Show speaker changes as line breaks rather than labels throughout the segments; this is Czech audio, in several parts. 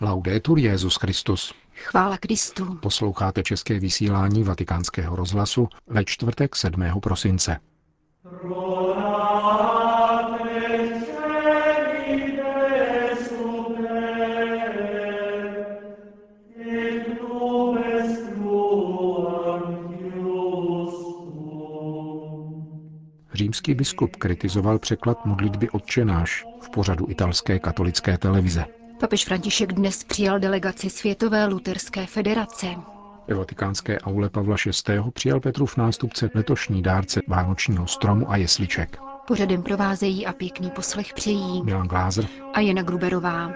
Laudetur Jezus Christus.
Chvála Kristu.
Posloucháte české vysílání Vatikánského rozhlasu ve čtvrtek 7. prosince. Římský biskup kritizoval překlad modlitby Otčenáš v pořadu italské katolické televize.
Papež František dnes přijal delegaci Světové luterské federace.
Ve vatikánské aule Pavla VI. přijal Petrův nástupce letošní dárce vánočního stromu a jesliček.
Pořadem provázejí a pěkný poslech přejí
Milan Glázer
a Jana Gruberová.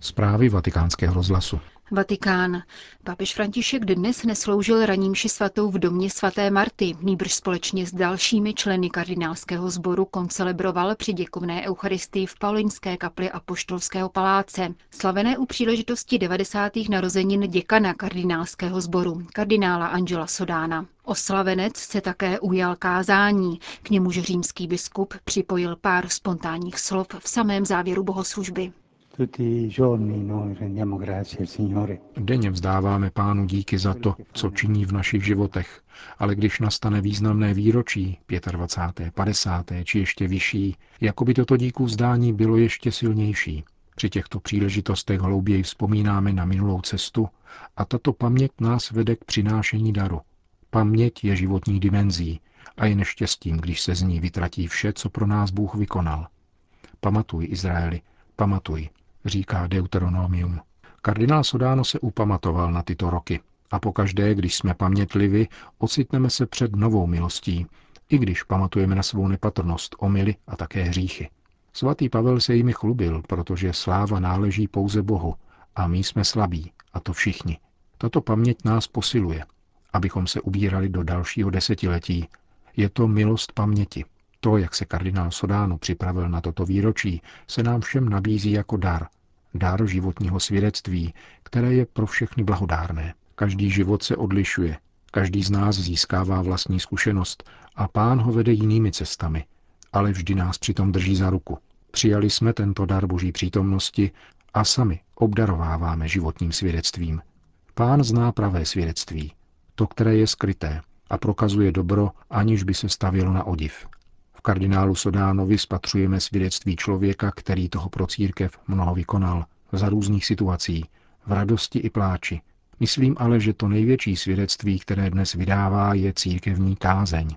Zprávy vatikánského rozhlasu.
Vatikán. Papež František dnes nesloužil raním ši svatou v domě svaté Marty, nýbrž společně s dalšími členy kardinálského sboru koncelebroval při děkovné eucharistii v Paulinské kapli a poštolského paláce, slavené u příležitosti 90. narozenin děkana kardinálského sboru, kardinála Angela Sodána. Oslavenec se také ujal kázání, k němuž římský biskup připojil pár spontánních slov v samém závěru bohoslužby.
Denně vzdáváme pánu díky za to, co činí v našich životech, ale když nastane významné výročí, 25., 50. či ještě vyšší, jako by toto díku vzdání bylo ještě silnější. Při těchto příležitostech hlouběji vzpomínáme na minulou cestu a tato paměť nás vede k přinášení daru. Paměť je životní dimenzí a je neštěstím, když se z ní vytratí vše, co pro nás Bůh vykonal. Pamatuj, Izraeli, pamatuj, říká Deuteronomium. Kardinál Sodáno se upamatoval na tyto roky a pokaždé, když jsme pamětlivi, ocitneme se před novou milostí, i když pamatujeme na svou nepatrnost, omily a také hříchy. Svatý Pavel se jimi chlubil, protože sláva náleží pouze Bohu a my jsme slabí, a to všichni. Tato paměť nás posiluje, abychom se ubírali do dalšího desetiletí. Je to milost paměti. To, jak se kardinál Sodáno připravil na toto výročí, se nám všem nabízí jako dar. Dar životního svědectví, které je pro všechny blahodárné. Každý život se odlišuje, každý z nás získává vlastní zkušenost a pán ho vede jinými cestami, ale vždy nás přitom drží za ruku. Přijali jsme tento dar boží přítomnosti a sami obdarováváme životním svědectvím. Pán zná pravé svědectví, to, které je skryté a prokazuje dobro, aniž by se stavělo na odiv. V kardinálu Sodánovi spatřujeme svědectví člověka, který toho pro církev mnoho vykonal, za různých situací, v radosti i pláči. Myslím ale, že to největší svědectví, které dnes vydává, je církevní kázeň.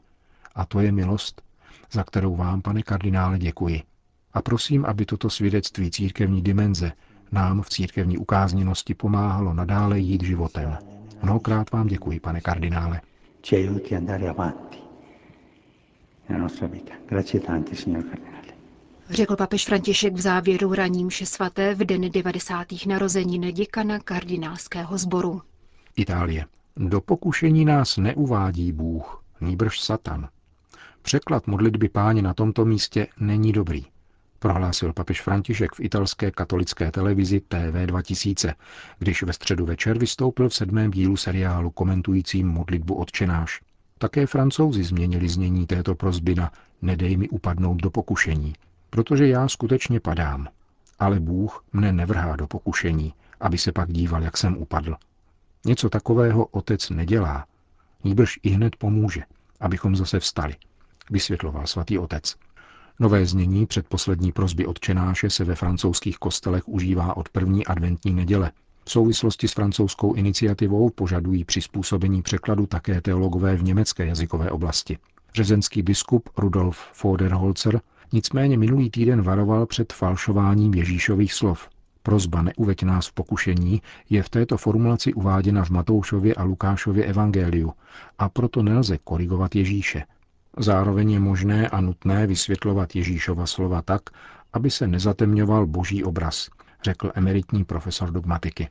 A to je milost, za kterou vám, pane kardinále, děkuji. A prosím, aby toto svědectví církevní dimenze nám v církevní ukázněnosti pomáhalo nadále jít životem. Mnohokrát vám děkuji, pane kardinále.
Řekl papež František v závěru raním mše svaté v den 90. narozenin děkana kardinálského sboru.
Itálie. Do pokušení nás neuvádí Bůh, nýbrž Satan. Překlad modlitby páně na tomto místě není dobrý, prohlásil papež František v italské katolické televizi TV 2000, když ve středu večer vystoupil v sedmém dílu seriálu komentujícím modlitbu odčenáš. Také francouzi změnili znění této prozby na nedej mi upadnout do pokušení, protože já skutečně padám. Ale Bůh mne nevrhá do pokušení, aby se pak díval, jak jsem upadl. Něco takového otec nedělá, níbrž i hned pomůže, abychom zase vstali, vysvětloval svatý otec. Nové znění předposlední prozby odčenáše se ve francouzských kostelech užívá od první adventní neděle, v souvislosti s francouzskou iniciativou požadují přizpůsobení překladu také teologové v německé jazykové oblasti. Řezenský biskup Rudolf Foderholzer nicméně minulý týden varoval před falšováním Ježíšových slov. Prozba neuveď nás v pokušení je v této formulaci uváděna v Matoušově a Lukášově evangeliu a proto nelze korigovat Ježíše. Zároveň je možné a nutné vysvětlovat Ježíšova slova tak, aby se nezatemňoval boží obraz, řekl emeritní profesor dogmatiky.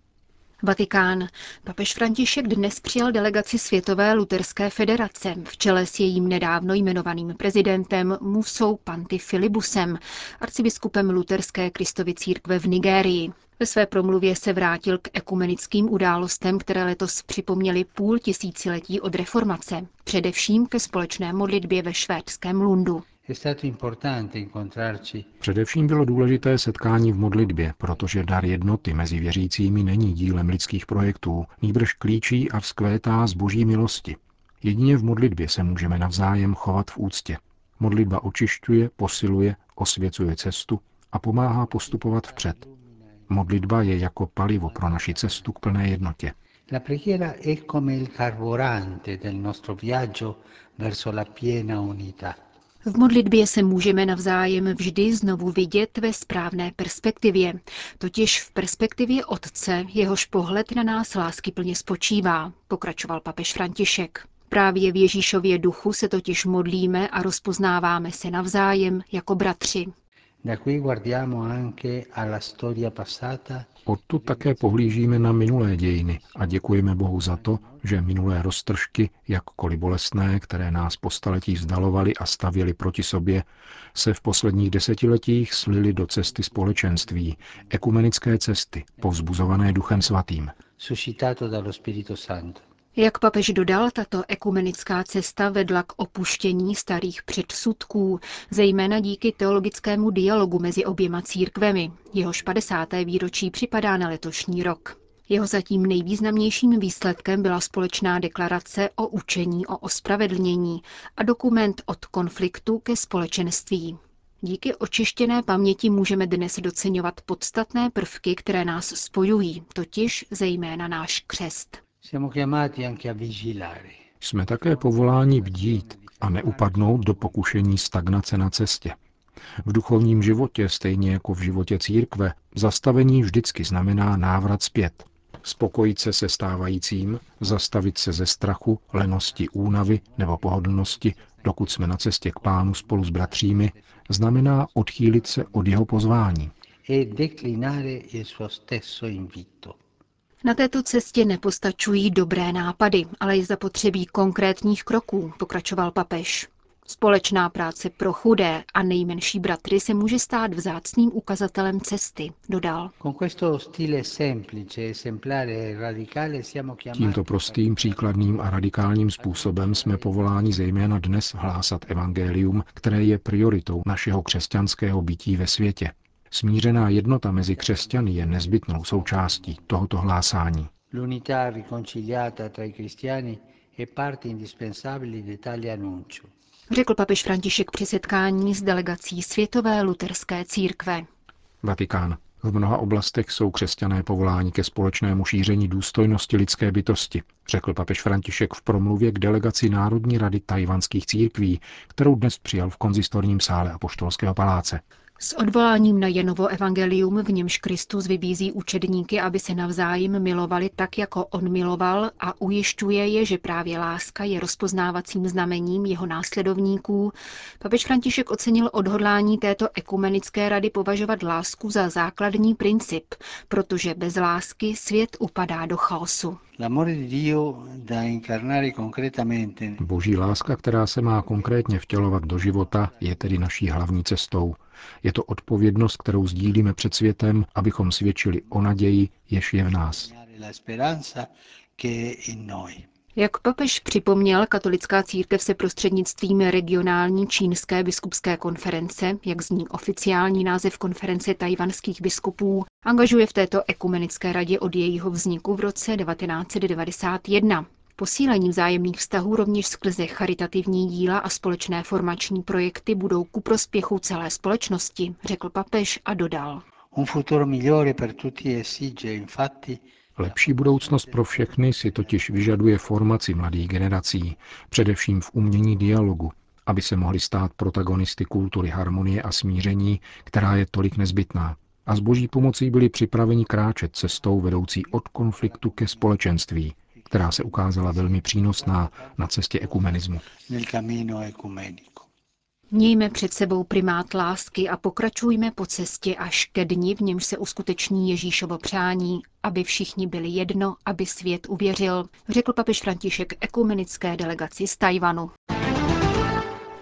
Vatikán. Papež František dnes přijal delegaci Světové luterské federace v čele s jejím nedávno jmenovaným prezidentem Musou Panty Filibusem, arcibiskupem luterské Kristovy církve v Nigérii. Ve své promluvě se vrátil k ekumenickým událostem, které letos připomněly půl tisíciletí od reformace, především ke společné modlitbě ve švédském Lundu.
Především bylo důležité setkání v modlitbě, protože dar jednoty mezi věřícími není dílem lidských projektů, nýbrž klíčí a vzkvétá z boží milosti. Jedině v modlitbě se můžeme navzájem chovat v úctě. Modlitba očišťuje, posiluje, osvěcuje cestu a pomáhá postupovat vpřed. Modlitba je jako palivo pro naši cestu k plné jednotě.
La preghiera è come il carburante del nostro viaggio verso la piena unità.
V modlitbě se můžeme navzájem vždy znovu vidět ve správné perspektivě, totiž v perspektivě Otce, jehož pohled na nás lásky plně spočívá, pokračoval papež František. Právě v Ježíšově duchu se totiž modlíme a rozpoznáváme se navzájem jako bratři.
Odtud také pohlížíme na minulé dějiny a děkujeme Bohu za to, že minulé roztržky, jakkoliv bolestné, které nás po staletí vzdalovaly a stavěly proti sobě, se v posledních desetiletích slily do cesty společenství, ekumenické cesty, povzbuzované Duchem Svatým. Suscitato dallo Spirito
Santo. Jak papež dodal, tato ekumenická cesta vedla k opuštění starých předsudků, zejména díky teologickému dialogu mezi oběma církvemi. Jehož 50. výročí připadá na letošní rok. Jeho zatím nejvýznamnějším výsledkem byla společná deklarace o učení o ospravedlnění a dokument od konfliktu ke společenství. Díky očištěné paměti můžeme dnes docenovat podstatné prvky, které nás spojují, totiž zejména náš křest.
Jsme také povoláni bdít a neupadnout do pokušení stagnace na cestě. V duchovním životě, stejně jako v životě církve, zastavení vždycky znamená návrat zpět. Spokojit se se stávajícím, zastavit se ze strachu, lenosti, únavy nebo pohodlnosti, dokud jsme na cestě k pánu spolu s bratřími, znamená odchýlit se od jeho pozvání. E declinare il suo stesso
invito. Na této cestě nepostačují dobré nápady, ale je zapotřebí konkrétních kroků, pokračoval papež. Společná práce pro chudé a nejmenší bratry se může stát vzácným ukazatelem cesty, dodal.
Tímto prostým, příkladným a radikálním způsobem jsme povoláni zejména dnes hlásat evangelium, které je prioritou našeho křesťanského bytí ve světě. Smířená jednota mezi křesťany je nezbytnou součástí tohoto hlásání.
Řekl papež František při setkání s delegací Světové luterské církve.
Vatikán. V mnoha oblastech jsou křesťané povoláni ke společnému šíření důstojnosti lidské bytosti, řekl papež František v promluvě k delegaci Národní rady tajvanských církví, kterou dnes přijal v konzistorním sále Apoštolského paláce.
S odvoláním na Jenovo evangelium, v němž Kristus vybízí učedníky, aby se navzájem milovali tak, jako on miloval a ujišťuje je, že právě láska je rozpoznávacím znamením jeho následovníků, papež František ocenil odhodlání této ekumenické rady považovat lásku za základní princip, protože bez lásky svět upadá do chaosu.
Boží láska, která se má konkrétně vtělovat do života, je tedy naší hlavní cestou. Je to odpovědnost, kterou sdílíme před světem, abychom svědčili o naději, jež je v nás.
Jak papež připomněl, katolická církev se prostřednictvím regionální čínské biskupské konference, jak zní oficiální název konference tajvanských biskupů, angažuje v této ekumenické radě od jejího vzniku v roce 1991. Posílení vzájemných vztahů rovněž skrze charitativní díla a společné formační projekty budou ku prospěchu celé společnosti, řekl papež a dodal. Un futuro migliore per tutti esige
infatti Lepší budoucnost pro všechny si totiž vyžaduje formaci mladých generací, především v umění dialogu, aby se mohli stát protagonisty kultury harmonie a smíření, která je tolik nezbytná. A s boží pomocí byli připraveni kráčet cestou vedoucí od konfliktu ke společenství, která se ukázala velmi přínosná na cestě ekumenismu.
Mějme před sebou primát lásky a pokračujme po cestě až ke dni, v němž se uskuteční Ježíšovo přání, aby všichni byli jedno, aby svět uvěřil, řekl papež František ekumenické delegaci z Tajvanu.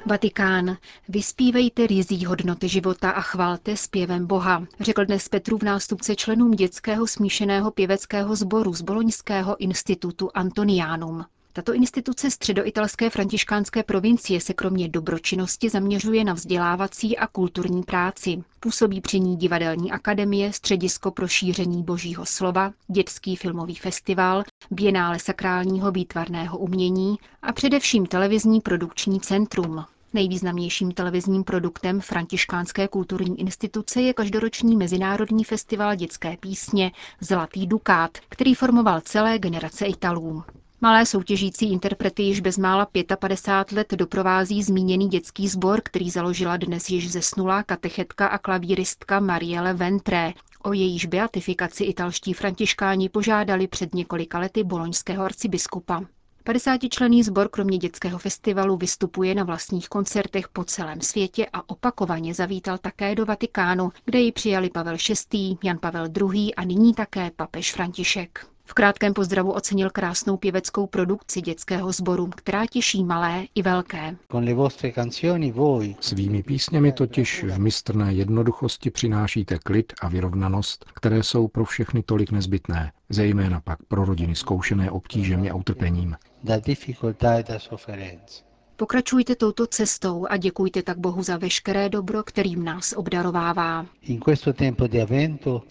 Vatikán. Vyspívejte rizí hodnoty života a chvalte zpěvem Boha, řekl dnes Petru v nástupce členům dětského smíšeného pěveckého sboru z Boloňského institutu Antonianum. Tato instituce středoitalské františkánské provincie se kromě dobročinnosti zaměřuje na vzdělávací a kulturní práci. Působí při ní divadelní akademie, středisko pro šíření božího slova, dětský filmový festival, bienále sakrálního výtvarného umění a především televizní produkční centrum. Nejvýznamnějším televizním produktem Františkánské kulturní instituce je každoroční mezinárodní festival dětské písně Zlatý dukát, který formoval celé generace Italů. Malé soutěžící interprety již bezmála 55 let doprovází zmíněný dětský sbor, který založila dnes již zesnulá katechetka a klavíristka Marielle Ventré. O jejíž beatifikaci italští františkáni požádali před několika lety boloňského arcibiskupa. 50-člený sbor kromě dětského festivalu vystupuje na vlastních koncertech po celém světě a opakovaně zavítal také do Vatikánu, kde ji přijali Pavel VI., Jan Pavel II. a nyní také papež František. V krátkém pozdravu ocenil krásnou pěveckou produkci dětského sboru, která těší malé i velké.
Svými písněmi totiž v mistrné jednoduchosti přinášíte klid a vyrovnanost, které jsou pro všechny tolik nezbytné, zejména pak pro rodiny zkoušené obtížemi a utrpením.
Pokračujte touto cestou a děkujte tak Bohu za veškeré dobro, kterým nás obdarovává.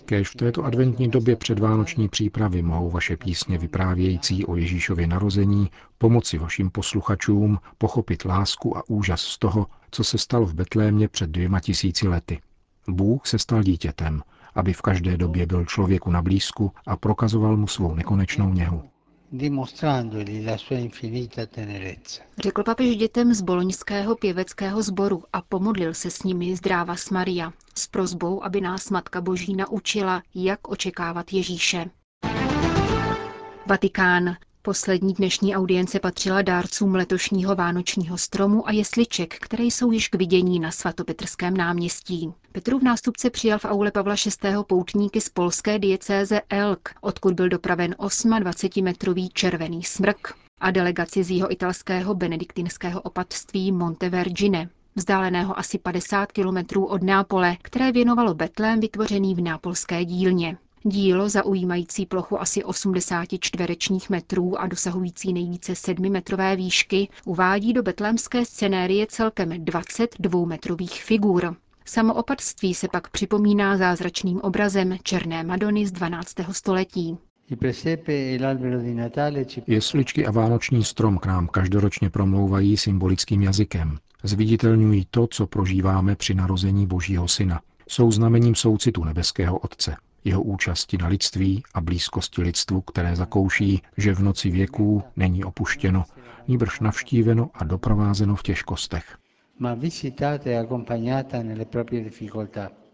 Kéž v této adventní době předvánoční přípravy mohou vaše písně vyprávějící o Ježíšově narození pomoci vašim posluchačům pochopit lásku a úžas z toho, co se stalo v Betlémě před dvěma tisíci lety. Bůh se stal dítětem, aby v každé době byl člověku na blízku a prokazoval mu svou nekonečnou něhu
Řekl papež dětem z boloňského pěveckého sboru a pomodlil se s nimi zdráva s Maria s prozbou, aby nás Matka Boží naučila, jak očekávat Ježíše. Vatikán. Poslední dnešní audience patřila dárcům letošního vánočního stromu a jesliček, které jsou již k vidění na svatopetrském náměstí. Petrův nástupce přijal v aule Pavla VI. poutníky z polské diecéze Elk, odkud byl dopraven 28-metrový červený smrk a delegaci z jeho italského benediktinského opatství Montevergine, vzdáleného asi 50 kilometrů od Nápole, které věnovalo Betlém vytvořený v nápolské dílně. Dílo zaujímající plochu asi 80 čtverečních metrů a dosahující nejvíce 7 metrové výšky uvádí do betlémské scenérie celkem 20 dvoumetrových figur. Samoopatství se pak připomíná zázračným obrazem Černé Madony z 12. století.
Jesličky a vánoční strom k nám každoročně promlouvají symbolickým jazykem. Zviditelňují to, co prožíváme při narození Božího Syna. Jsou znamením soucitu nebeského Otce jeho účasti na lidství a blízkosti lidstvu, které zakouší, že v noci věků není opuštěno, níbrž navštíveno a doprovázeno v těžkostech.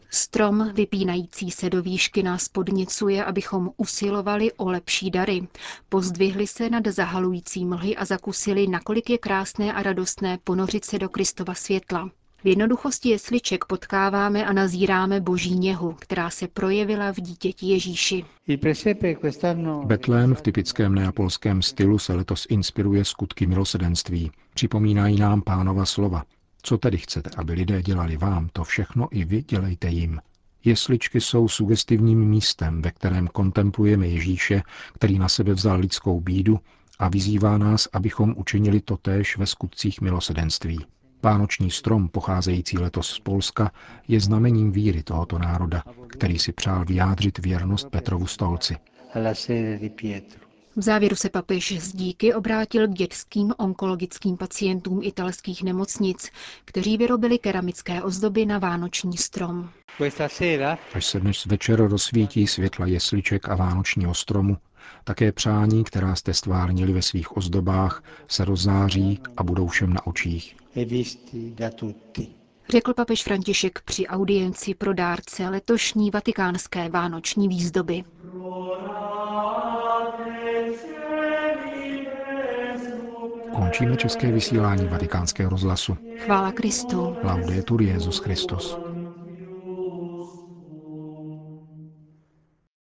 Strom vypínající se do výšky nás podnicuje, abychom usilovali o lepší dary. Pozdvihli se nad zahalující mlhy a zakusili, nakolik je krásné a radostné ponořit se do Kristova světla. V jednoduchosti jesliček potkáváme a nazíráme boží něhu, která se projevila v dítěti Ježíši.
Betlém v typickém neapolském stylu se letos inspiruje skutky milosedenství. Připomínají nám pánova slova. Co tedy chcete, aby lidé dělali vám, to všechno i vy dělejte jim. Jesličky jsou sugestivním místem, ve kterém kontemplujeme Ježíše, který na sebe vzal lidskou bídu a vyzývá nás, abychom učinili totéž ve skutcích milosedenství. Vánoční strom, pocházející letos z Polska, je znamením víry tohoto národa, který si přál vyjádřit věrnost Petrovu stolci.
V závěru se papež z díky obrátil k dětským onkologickým pacientům italských nemocnic, kteří vyrobili keramické ozdoby na vánoční strom.
Až se dnes večer rozsvítí světla jesliček a vánočního stromu, také přání, která jste stvárnili ve svých ozdobách, se rozzáří a budou všem na očích.
Řekl papež František při audienci pro dárce letošní vatikánské vánoční výzdoby.
Končíme české vysílání vatikánského rozhlasu.
Chvála Kristu.
Laudetur Jezus Christus.